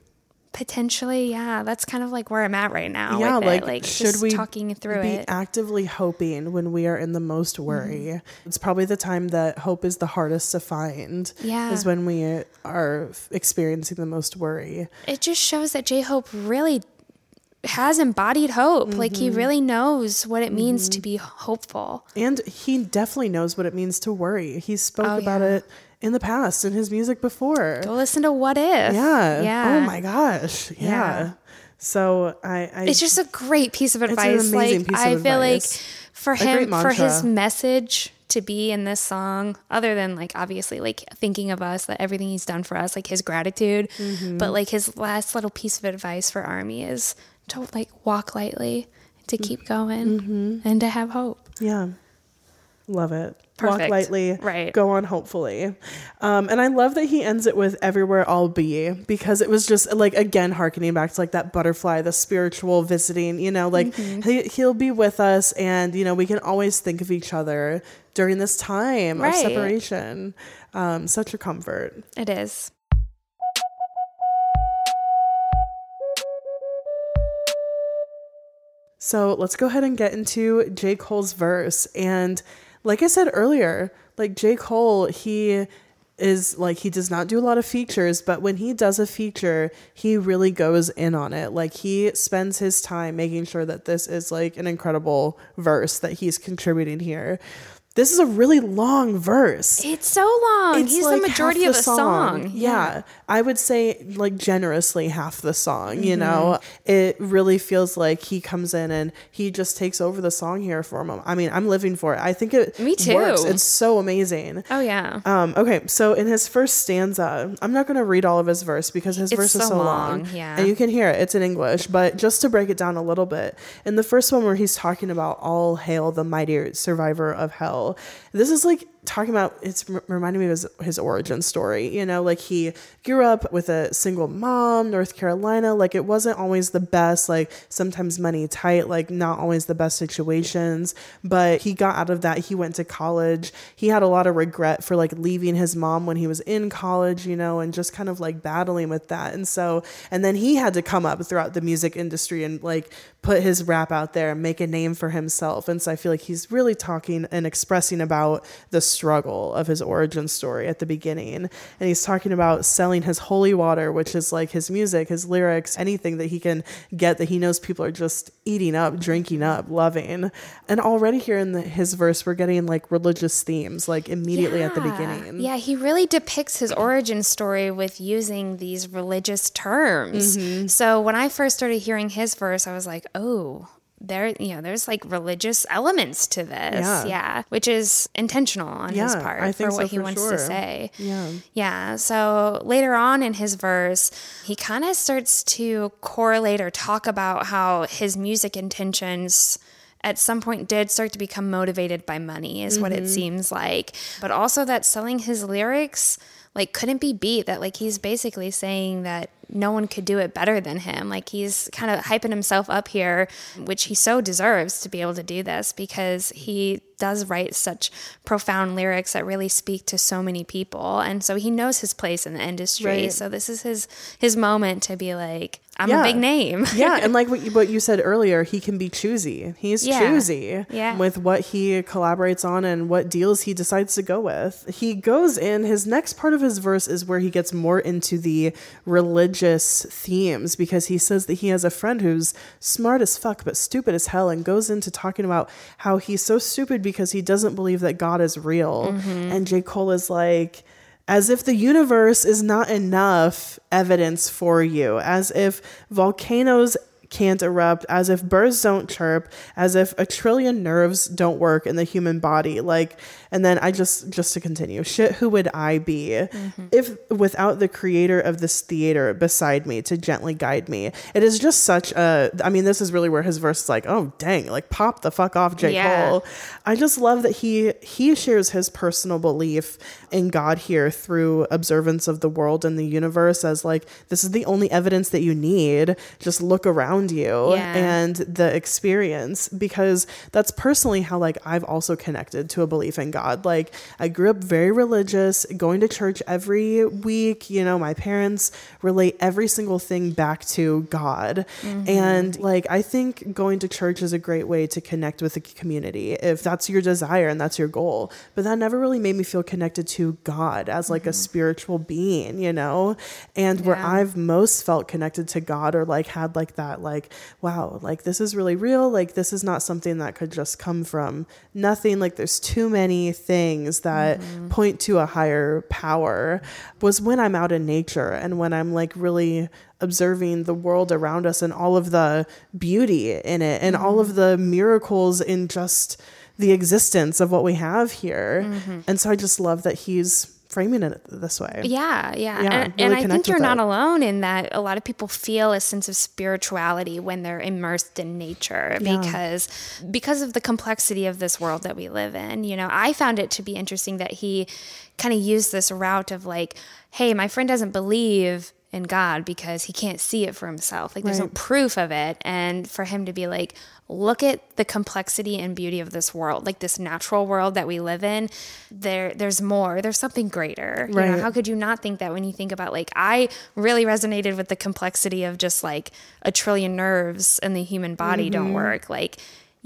Potentially, yeah. That's kind of like where I'm at right now. yeah, like, like should just we talking through be it. Mm-hmm. actively hoping when we are in the most worry? It's probably the time that hope is the hardest to find. Yeah. is when we are experiencing the most worry. it just shows that J Hope really has embodied hope. Like Mm-hmm. he really knows what it means to be hopeful. And he definitely knows what it means to worry. He spoke Oh, about yeah. it in the past in his music before. Go listen to What If. Yeah. Yeah. Oh my gosh. Yeah. Yeah. So I, I It's just a great piece of advice. like I of feel like for great him for his message to be in this song, other than like obviously like thinking of us, that everything he's done for us, like his gratitude, Mm-hmm. but like his last little piece of advice for Army is to like walk lightly, to keep going, Mm-hmm. and to have hope. Yeah. Love it. Walk lightly, Right. go on hopefully. Um, and I love that he ends it with everywhere I'll be because it was just like again harkening back to like that butterfly, the spiritual visiting, you know, like Mm-hmm. he, he'll be with us and you know, we can always think of each other during this time of separation. Um, such a comfort. It is. So let's go ahead and get into J. Cole's verse. And like I said earlier, like J. Cole, he is like, he does not do a lot of features, but when he does a feature, he really goes in on it. Like he spends his time making sure that this is like an incredible verse that he's contributing here. This is a really long verse. It's so long. It's He's like the majority half of the song. Yeah. I would say like generously half the song, you Mm-hmm. know. It really feels like he comes in and he just takes over the song here for him. I mean, I'm living for it. I think it Me too. works. It's so amazing. Oh yeah. Um, okay, so in his first stanza, I'm not going to read all of his verse because his It's verse is so so long. long, yeah. And you can hear it, it's in English. But just to break it down a little bit, in the first one where he's talking about all hail the mighty survivor of hell, This is like talking about it's reminding me of his, his origin story. You know, like he grew up with a single mom, North Carolina. Like it wasn't always the best. Like sometimes money tight. Like not always the best situations. But he got out of that. He went to college. He had a lot of regret for like leaving his mom when he was in college. You know, and just kind of like battling with that. And so, and then he had to come up throughout the music industry and like put his rap out there and make a name for himself. And so I feel like he's really talking and expressing about the struggle of his origin story at the beginning. And he's talking about selling his holy water, which is like his music, his lyrics, anything that he can get that he knows people are just eating up, drinking up, loving. And already here in the, his verse, we're getting like religious themes, like immediately at the beginning. Yeah, he really depicts his origin story with using these religious terms. Mm-hmm. So when I first started hearing his verse, I was like, oh, there, you know, there's like religious elements to this. Yeah. Yeah. Which is intentional on his part for what so he for wants sure. to say. Yeah. Yeah. So later on in his verse, he kind of starts to correlate or talk about how his music intentions at some point did start to become motivated by money, is what Mm-hmm. it seems like. But also that selling his lyrics like couldn't be beat that like he's basically saying that no one could do it better than him. Like he's kind of hyping himself up here which he so deserves to be able to do this because he does write such profound lyrics that really speak to so many people and so he knows his place in the industry Right. so this is his his moment to be like i'm Yeah. a big name yeah, and like what you, what you said earlier, he can be choosy. He's Yeah. choosy Yeah. with what he collaborates on and what deals he decides to go with. He goes in, his next part of his verse is where he gets more into the religious themes because he says that he has a friend who's smart as fuck but stupid as hell and goes into talking about how he's so stupid because he doesn't believe that God is real. Mm-hmm. And J. Cole is like, as if the universe is not enough evidence for you, as if volcanoes can't erupt, as if birds don't chirp, as if a trillion nerves don't work in the human body. Like, and then I just, just to continue, shit, who would I be mm-hmm. if without the creator of this theater beside me to gently guide me? It is just such a, I mean, this is really where his verse is like, oh, dang, like pop the fuck off, J. Yeah. Cole. I just love that he he shares his personal belief in God here through observance of the world and the universe as like this is the only evidence that you need. Just look around you Yeah. and the experience because that's personally how like I've also connected to a belief in God. Like I grew up very religious, going to church every week, you know, my parents relate every single thing back to God. Mm-hmm. And like I think going to church is a great way to connect with the community if that's your desire and that's your goal. But that never really made me feel connected to God as like a mm-hmm. spiritual being, you know? And where I've most felt connected to God or like had like that like wow, like this is really real, like this is not something that could just come from nothing, like there's too many things that mm-hmm. point to a higher power was when I'm out in nature and when I'm like really observing the world around us and all of the beauty in it and all of mm-hmm. the miracles in just the existence of what we have here. Mm-hmm. And so I just love that he's framing it this way. Yeah, yeah. Yeah, and really and I think you're not alone in that a lot of people feel a sense of spirituality when they're immersed in nature because because of the complexity of this world that we live in. You know, I found it to be interesting that he kind of used this route of like, hey, my friend doesn't believe in God because he can't see it for himself. Like there's no proof of it. And for him to be like, look at the complexity and beauty of this world, like this natural world that we live in, there there's more. There's something greater. You know, how could you not think that when you think about like I really resonated with the complexity of just like a trillion nerves in the human body Mm-hmm. don't work. Like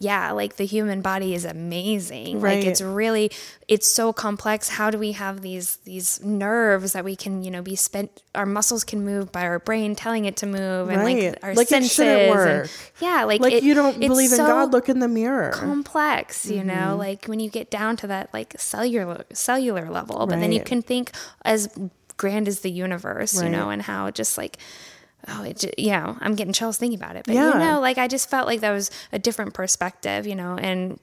yeah, like the human body is amazing. Right. Like it's really it's so complex. How do we have these these nerves that we can, you know, be spent our muscles can move by our brain telling it to move and Right. like our Like senses and- yeah, like Like it- you don't believe in so God, look in the mirror. complex you Mm-hmm. know like when you get down to that like cellular cellular level but then you can think as grand as the universe you know and how just like oh it just, you know i'm getting chills thinking about it but Yeah. you know like i just felt like that was a different perspective you know and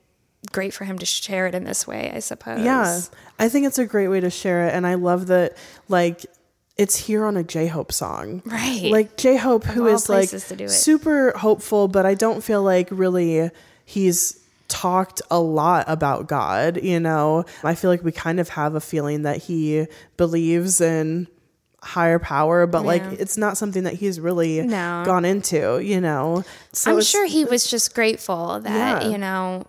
great for him to share it in this way i suppose Yeah. I think it's a great way to share it. And I love that, like, it's here on a J Hope song. Right. Like, J Hope, who all like places to do it. super hopeful, but I don't feel like really he's talked a lot about God, you know. I feel like we kind of have a feeling that he believes in higher power, but like it's not something that he's really No. gone into, you know. So I'm sure he was just grateful that, Yeah. you know,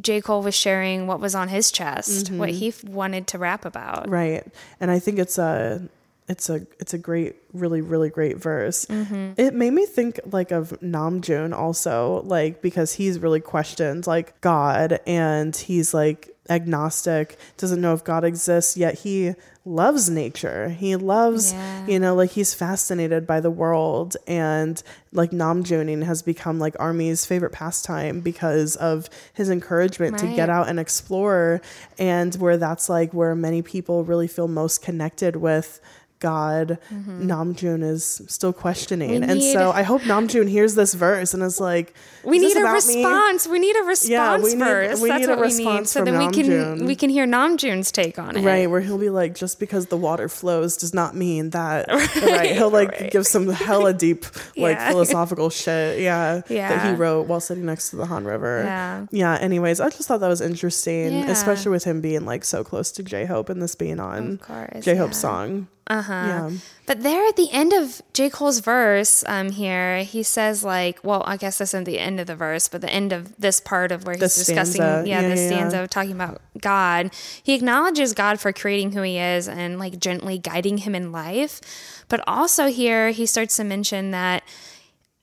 J. Cole was sharing what was on his chest, what Mm-hmm. he f- wanted to rap about. Right. And I think it's a it's a it's a great really really great verse. Mm-hmm. It made me think like of Namjoon also like because he's really questioned like God and he's like agnostic, doesn't know if God exists yet he loves nature. He loves Yeah. you know like he's fascinated by the world and like Namjooning has become like Army's favorite pastime because of his encouragement to get out and explore and where that's like where many people really feel most connected with God, Namjoon is still questioning. Mm-hmm. And so I hope Namjoon hears this verse and is like, We "Is need a about me?" response. We need a response we need- first. we That's need a what we need. So then we can we can hear Namjoon's take on it. Right, where he'll be like, just because the water flows does not mean that. Right, he'll like right. give some hella deep, like Yeah. philosophical shit. Yeah, Yeah. that he wrote while sitting next to the Han River. Yeah. yeah. Anyways, I just thought that was interesting, Yeah. especially with him being like so close to J Hope and this being on J Hope's yeah. song. Uh-huh. Yeah. But there at the end of J. Cole's verse um, here, he says, like, well, I guess this isn't the end of the verse, but the end of this part of where he's discussing, yeah, Yeah, the yeah, stanza of talking about God. He acknowledges God for creating who he is and, like, gently guiding him in life. But also here, he starts to mention that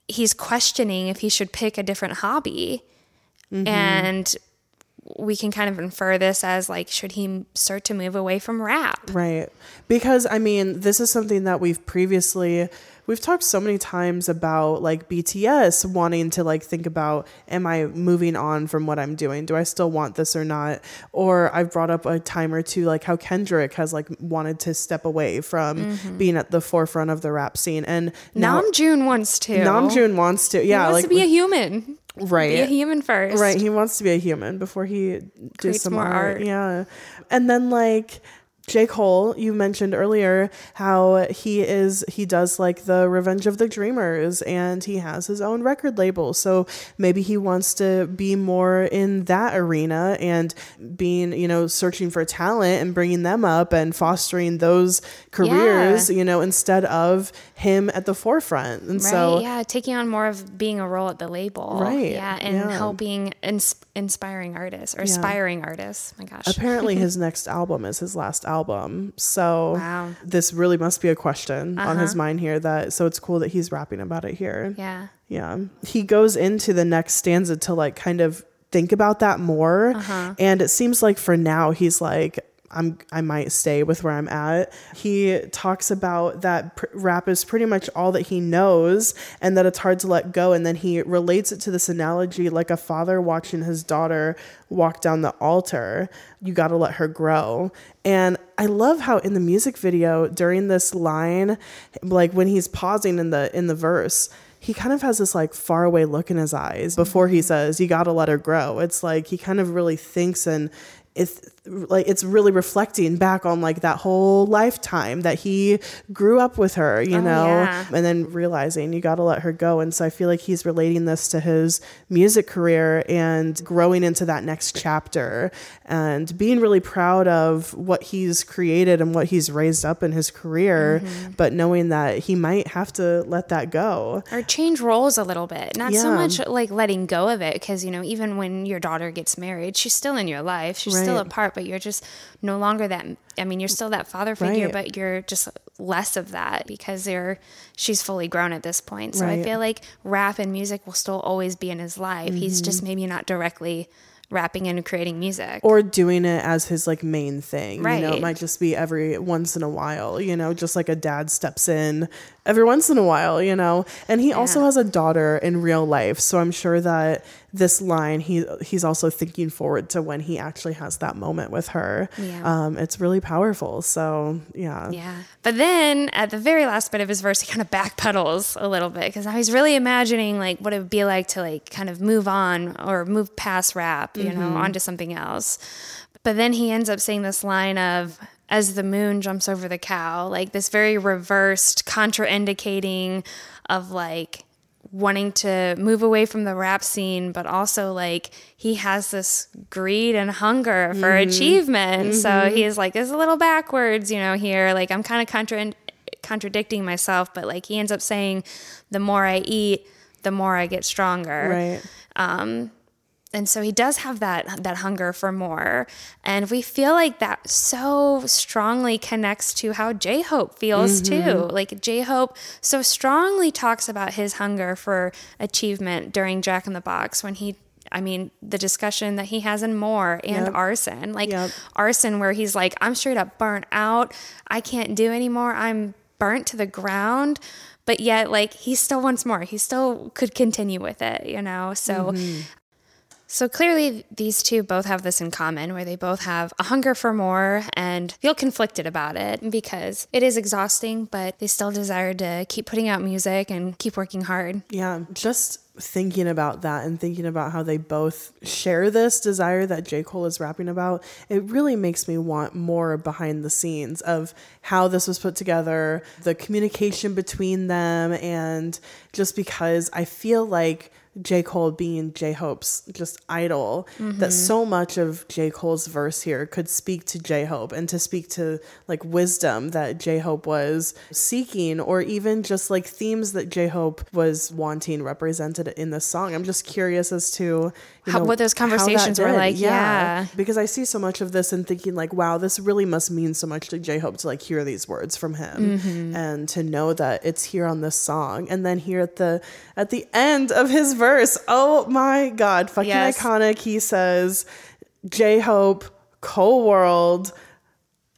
he's questioning if he should pick a different hobby. Mm-hmm. And we can kind of infer this as, like, should he start to move away from rap? Right. Because I mean, this is something that we've previously we've talked so many times about like BTS wanting to like think about am I moving on from what I'm doing? Do I still want this or not? Or I've brought up a time or two like how Kendrick has like wanted to step away from mm-hmm. being at the forefront of the rap scene and now Namjoon wants to. Namjoon wants to He yeah wants like to be a human. Right Be a human first. Right, he wants to be a human before he does some more art. art. Yeah, and then like J. Cole, you mentioned earlier how he is he does like the Revenge of the Dreamers and he has his own record label. So maybe he wants to be more in that arena and being, you know, searching for talent and bringing them up and fostering those careers, you know, instead of him at the forefront. And Right. so yeah, taking on more of being a role at the label. Right, Yeah, and yeah. helping ins- inspiring artists or aspiring artists. My gosh. apparently his next album is his last album. So Wow. Uh-huh. this really must be a question on his mind here that so it's cool that he's rapping about it here. Yeah. Yeah. He goes into the next stanza to like kind of think about that more. Uh-huh. And it seems like for now he's like I'm I might stay with where I'm at. He talks about that pr- rap is pretty much all that he knows and that it's hard to let go and then he relates it to this analogy like a father watching his daughter walk down the altar. You got to let her grow. And I love how in the music video during this line like when he's pausing in the in the verse he kind of has this like faraway look in his eyes before he says you got to let her grow it's like he kind of really thinks and it's like it's really reflecting back on like that whole lifetime that he grew up with her you know yeah. and then realizing you got to let her go and so i feel like he's relating this to his music career and growing into that next chapter and being really proud of what he's created and what he's raised up in his career Mm-hmm. but knowing that he might have to let that go Or change roles a little bit. Not so much like letting go of it, because, you know, even when your daughter gets married, she's still in your life. She's still a Right. Part, but you're just no longer that. I mean, you're still that father figure, Right. but you're just less of that because you're, she's fully grown at this point. So I feel like rap and music will still always be in his life. He's just maybe not directly rapping and creating music. Mm-hmm. or doing it as his like main thing. right. You know, it might just be every once in a while, you know, just like a dad steps in every once in a while, you know. And he also has a daughter in real life, so I'm sure that this line he he's also thinking forward to when he actually has that moment with her. Yeah. Um it's really powerful. So, yeah. Yeah. But then at the very last bit of his verse, he kind of backpedals a little bit because now he's really imagining like what it would be like to like kind of move on or move past rap, you know, onto something else. But then he ends up saying this line of, as the moon jumps over the cow, like this very reversed, contraindicating of like, wanting to move away from the rap scene, but also like he has this greed and hunger for mm-hmm. achievement. So mm-hmm. he's like, it's a little backwards, you know, here. Like I'm kind of contra- contradicting myself, but like he ends up saying, the more I eat, the more I get stronger Right. Um, and so he does have that that hunger for more and we feel like that so strongly connects to how j-hope feels mm-hmm. too like j-hope so strongly talks about his hunger for achievement during jack in the box when he I mean, the discussion that he has in More and Yep. Arson, like Yep. Arson, where he's like, I'm straight up burnt out. I can't do anymore. I'm burnt to the ground. But yet, like, he still wants more. He still could continue with it, you know? So mm-hmm. So clearly, these two both have this in common where they both have a hunger for more and feel conflicted about it because it is exhausting, but they still desire to keep putting out music and keep working hard. Yeah, just thinking about that and thinking about how they both share this desire that J. Cole is rapping about, it really makes me want more behind the scenes of how this was put together, the communication between them, and just because I feel like J. Cole being J. Hope's just idol, that so much of J. Cole's verse here could speak to J. Hope and to speak to like wisdom that J. Hope was seeking, or even just like themes that J. Hope was wanting represented in this song. I'm just curious as to you How- know, what those conversations were like, yeah. Because I see so much of this and thinking like, wow, this really must mean so much to J. Hope to like hear these words from him Mm-hmm. and to know that it's here on this song. And then here at the at the end of his verse, oh my god, fucking Yes. iconic. He says, J. Hope, Cole World.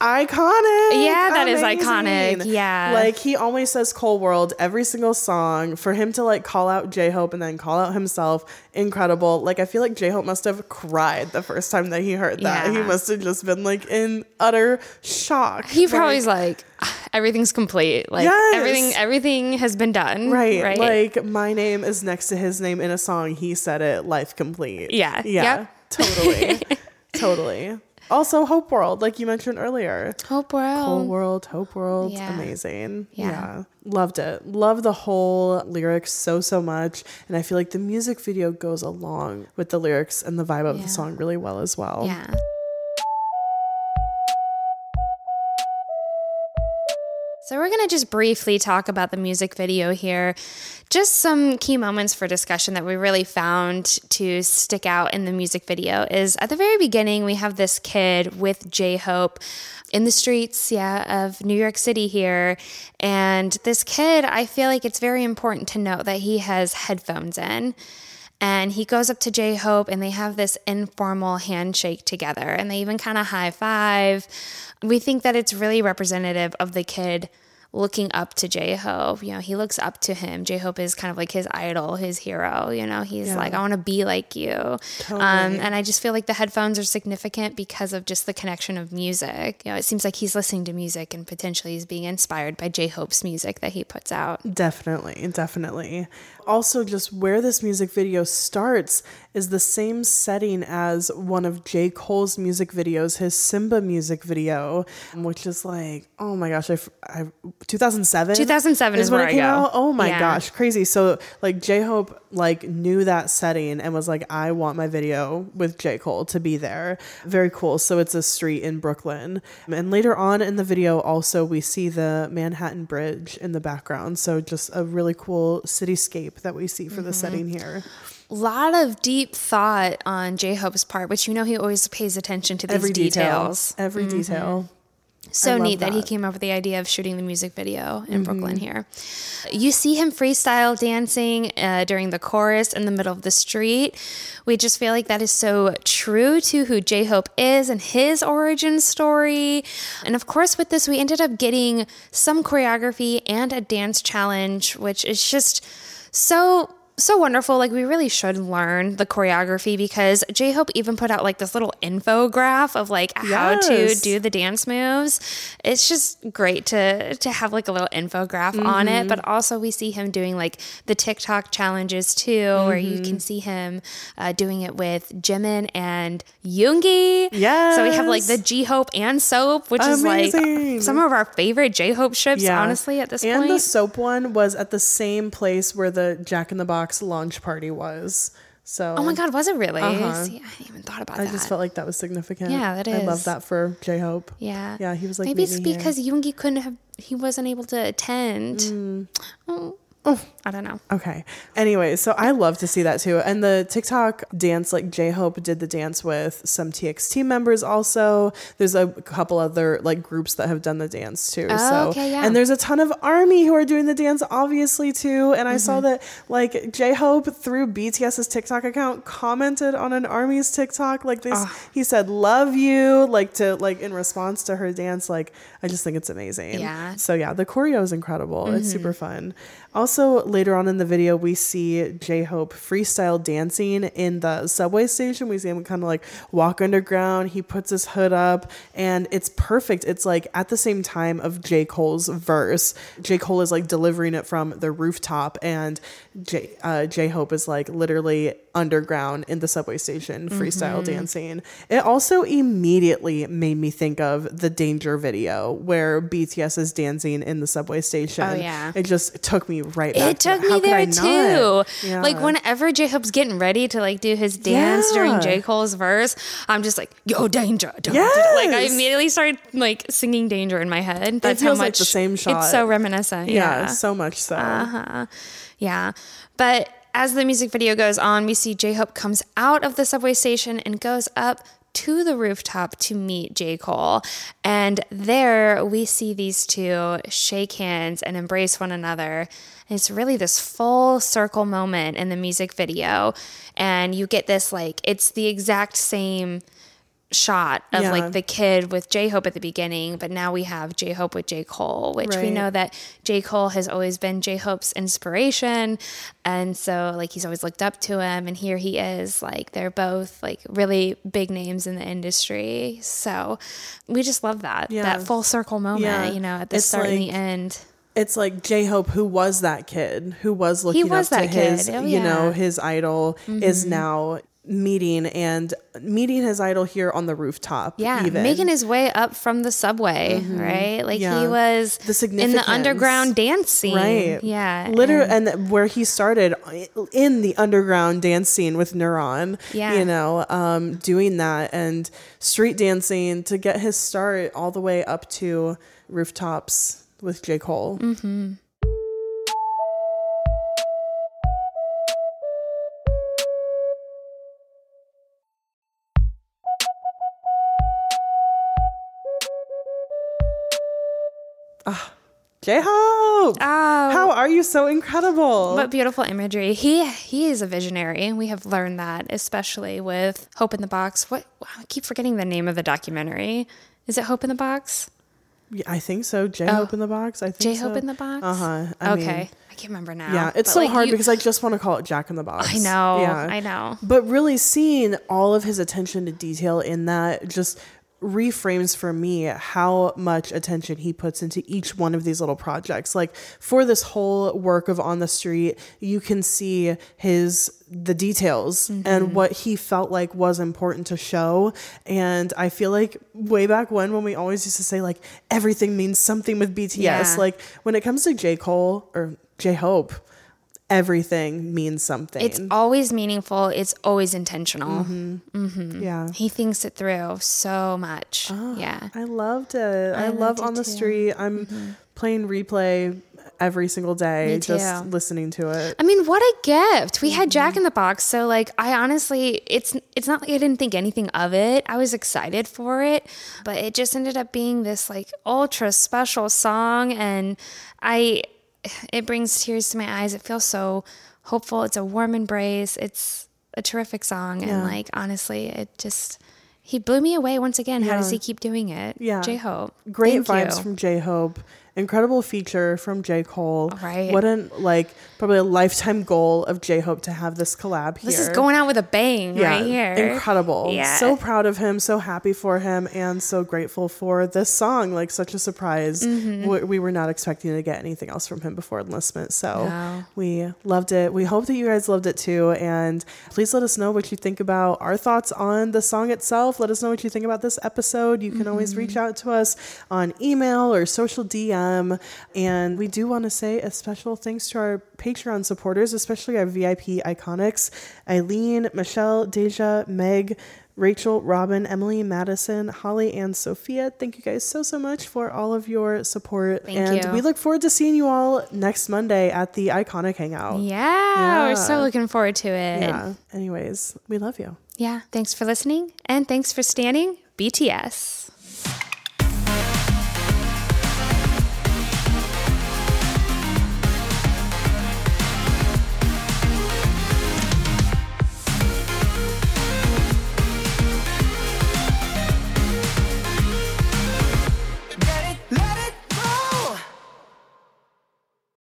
Iconic. Yeah, that is Amazing. iconic. Yeah. Like he always says Cole World every single song. For him to like call out J Hope and then call out himself, incredible. Like I feel like J Hope must have cried the first time that he heard that. He must have just been like in utter shock. He probably is Like, like, "Ah, everything's complete. Like Yes. everything, everything has been done. Right, Right. Like my name is next to his name in a song. He said it, life complete. Yeah. Yeah. Yep. Totally. totally. Also, Hope World, like you mentioned earlier. Hope World. Whole world, Hope World, Yeah. amazing. Yeah. Yeah. Loved it. Love the whole lyrics so, so much. And I feel like the music video goes along with the lyrics and the vibe of Yeah. the song really well as well. Yeah. So we're going to just briefly talk about the music video here. Just some key moments for discussion that we really found to stick out in the music video is at the very beginning we have this kid with J-Hope in the streets, yeah, of New York City here. And this kid, I feel like it's very important to note that he has headphones in and he goes up to J Hope and they have this informal handshake together and they even kind of high five. We think that it's really representative of the kid looking up to J Hope. You know, he looks up to him. J Hope is kind of like his idol, his hero. You know, he's Yeah. like, I want to be like you. Um, and I just feel like the headphones are significant because of just the connection of music. You know, it seems like he's listening to music and potentially he's being inspired by J Hope's music that he puts out. Definitely, definitely. Also, just where this music video starts is the same setting as one of J. Cole's music videos, his Simba music video, which is like, oh my gosh, I, f- I 2007. 2007 is when where it I came out. Oh my Yeah. gosh, crazy. So like J. Hope like knew that setting and was like, I want my video with J. Cole to be there. Very cool. So it's a street in Brooklyn, and later on in the video, also we see the Manhattan Bridge in the background. So just a really cool cityscape that we see for the mm-hmm. setting here. Lot of deep thought on J Hope's part, which you know he always pays attention to these Every details. detail, every detail. So neat that. he came up with the idea of shooting the music video in Brooklyn here. You see him freestyle dancing uh, during the chorus in the middle of the street. We just feel like that is so true to who J Hope is and his origin story. And of course, with this, we ended up getting some choreography and a dance challenge, which is just so so wonderful. Like we really should learn the choreography because J Hope even put out like this little infograph of like how to do the dance moves. It's just great to to have like a little infograph on Mm-hmm. it, but also we see him doing like the TikTok challenges too, where you Mm-hmm. can see him uh, doing it with Jimin and Yoongi. So we have like the Yes. J Hope and Sope, which is like some of our favorite J Hope ships, honestly, at this and point. the Sope one was at the same place where the Jack in the Box launch party was. So oh my God, was it really? Uh-huh. See, I hadn't even thought about I that. just felt like that was significant. Yeah, that I love that for J Hope. Yeah. Yeah, he was like, maybe it's here." because Yoongi couldn't have. He wasn't able to attend. Mm. Oh, I don't know. Okay. Anyway, so I love to see that too. And the TikTok dance, like J Hope did the dance with some TXT members also. There's a couple other like groups that have done the dance too. Oh, so okay, yeah. and there's a ton of army who are doing the dance obviously too. And I saw Mm-hmm. that like J Hope through BTS's TikTok account commented on an army's TikTok. Like this he said, Love you, like to like in response to her dance. Like I just think it's amazing. Yeah. So yeah, the choreo is incredible. It's Mm-hmm. super fun. Also, later on in the video, we see J Hope freestyle dancing in the subway station. We see him kind of like walk underground. He puts his hood up, and it's perfect. It's like at the same time of J Cole's verse. J Cole is like delivering it from the rooftop, and J uh, J Hope is like literally underground in the subway station freestyle mm-hmm. dancing. It also immediately made me think of the Danger video where BTS is dancing in the subway station. Oh, yeah. It just took me right back. It to took that. Me I there too. Yeah. Like whenever J Hope's getting ready to like do his dance Yeah. during J Cole's verse, I'm just like, "Yo, danger!" danger." Like I immediately started like singing "Danger" in my head. That's how much like the same shot. It's so reminiscent. yeah, Yeah, so much so. Uh-huh. yeah. But as the music video goes on, we see J Hope comes out of the subway station and goes up to the rooftop to meet J. Cole. And there we see these two shake hands and embrace one another. And it's really this full circle moment in the music video. And you get this like, it's the exact same shot of Yeah. like the kid with J Hope at the beginning, but now we have J Hope with J Cole, which we know that J Cole has always been J Hope's inspiration, and so like he's always looked up to him, and here he is, like they're both like really big names in the industry, so we just love that Yeah. that full circle moment, Yeah. you know, at the It's start and the end. it's like J Hope, who was that kid, who was looking was up to kid. his, Oh, you know. Mm-hmm. his idol, is now meeting and meeting his idol here on the rooftop. Yeah, even. making his way up from the subway, right? Like Yeah. he was The in the underground dance scene, Right. Yeah, Literally, and- and, where he started in the underground dance scene with Neuron. Yeah. You know, um, doing that and street dancing to get his start all the way up to rooftops with J. Cole. Mm. J Hope! Oh. How are you so incredible? What beautiful imagery. He he is a visionary. and We have learned that, especially with Hope in the Box. What I keep forgetting the name of the documentary. Is it Hope in the Box? Yeah, I think so. J Hope in the box. I think J Hope so. in the Box? Uh huh. Okay. mean, I can't remember now. yeah, it's so like, hard you- because I just want to call it Jack in the Box. I know. Yeah. I know. But really seeing all of his attention to detail in that just reframes for me how much attention he puts into each one of these little projects. Like for this whole work of On the Street, you can see his the details Mm-hmm. and what he felt like was important to show. And I feel like way back when when we always used to say like everything means something with BTS, Yeah. like when it comes to J. Cole or J Hope, everything means something. It's always meaningful. It's always intentional. Mm-hmm. yeah. He thinks it through so much. yeah. I loved it. I, I love it on the too. street. I'm playing replay every single day, just listening to it. I mean, what a gift. We had Mm-hmm. Jack in the Box, so like I honestly it's it's not like I didn't think anything of it. I was excited for it, but it just ended up being this like ultra special song and I it brings tears to my eyes. It feels so hopeful. It's a warm embrace. It's a terrific song and like honestly, it just he blew me away once again. How does he keep doing it? Yeah. J Hope. Great Thank vibes you. from J Hope. Incredible feature from J. Cole. Right. What an like probably a lifetime goal of J Hope to have this collab here. This is going out with a bang right here. Incredible. Yeah. So proud of him, so happy for him, and so grateful for this song. Like such a surprise. Mm-hmm. We, we were not expecting to get anything else from him before enlistment. So No. we loved it. We hope that you guys loved it too. And please let us know what you think about our thoughts on the song itself. Let us know what you think about this episode. You can always reach out to us on email or social DM. And we do want to say a special thanks to our Patreon supporters, especially our VIP iconics Eileen, Michelle, Deja, Meg. Rachel, Robin, Emily, Madison, Holly, and Sophia. Thank you guys so, so much for all of your support. Thank and you. we look forward to seeing you all next Monday at the Iconic Hangout. Yeah, we're so looking forward to it. Yeah. Anyways, we love you. Yeah. Thanks for listening and thanks for standing BTS.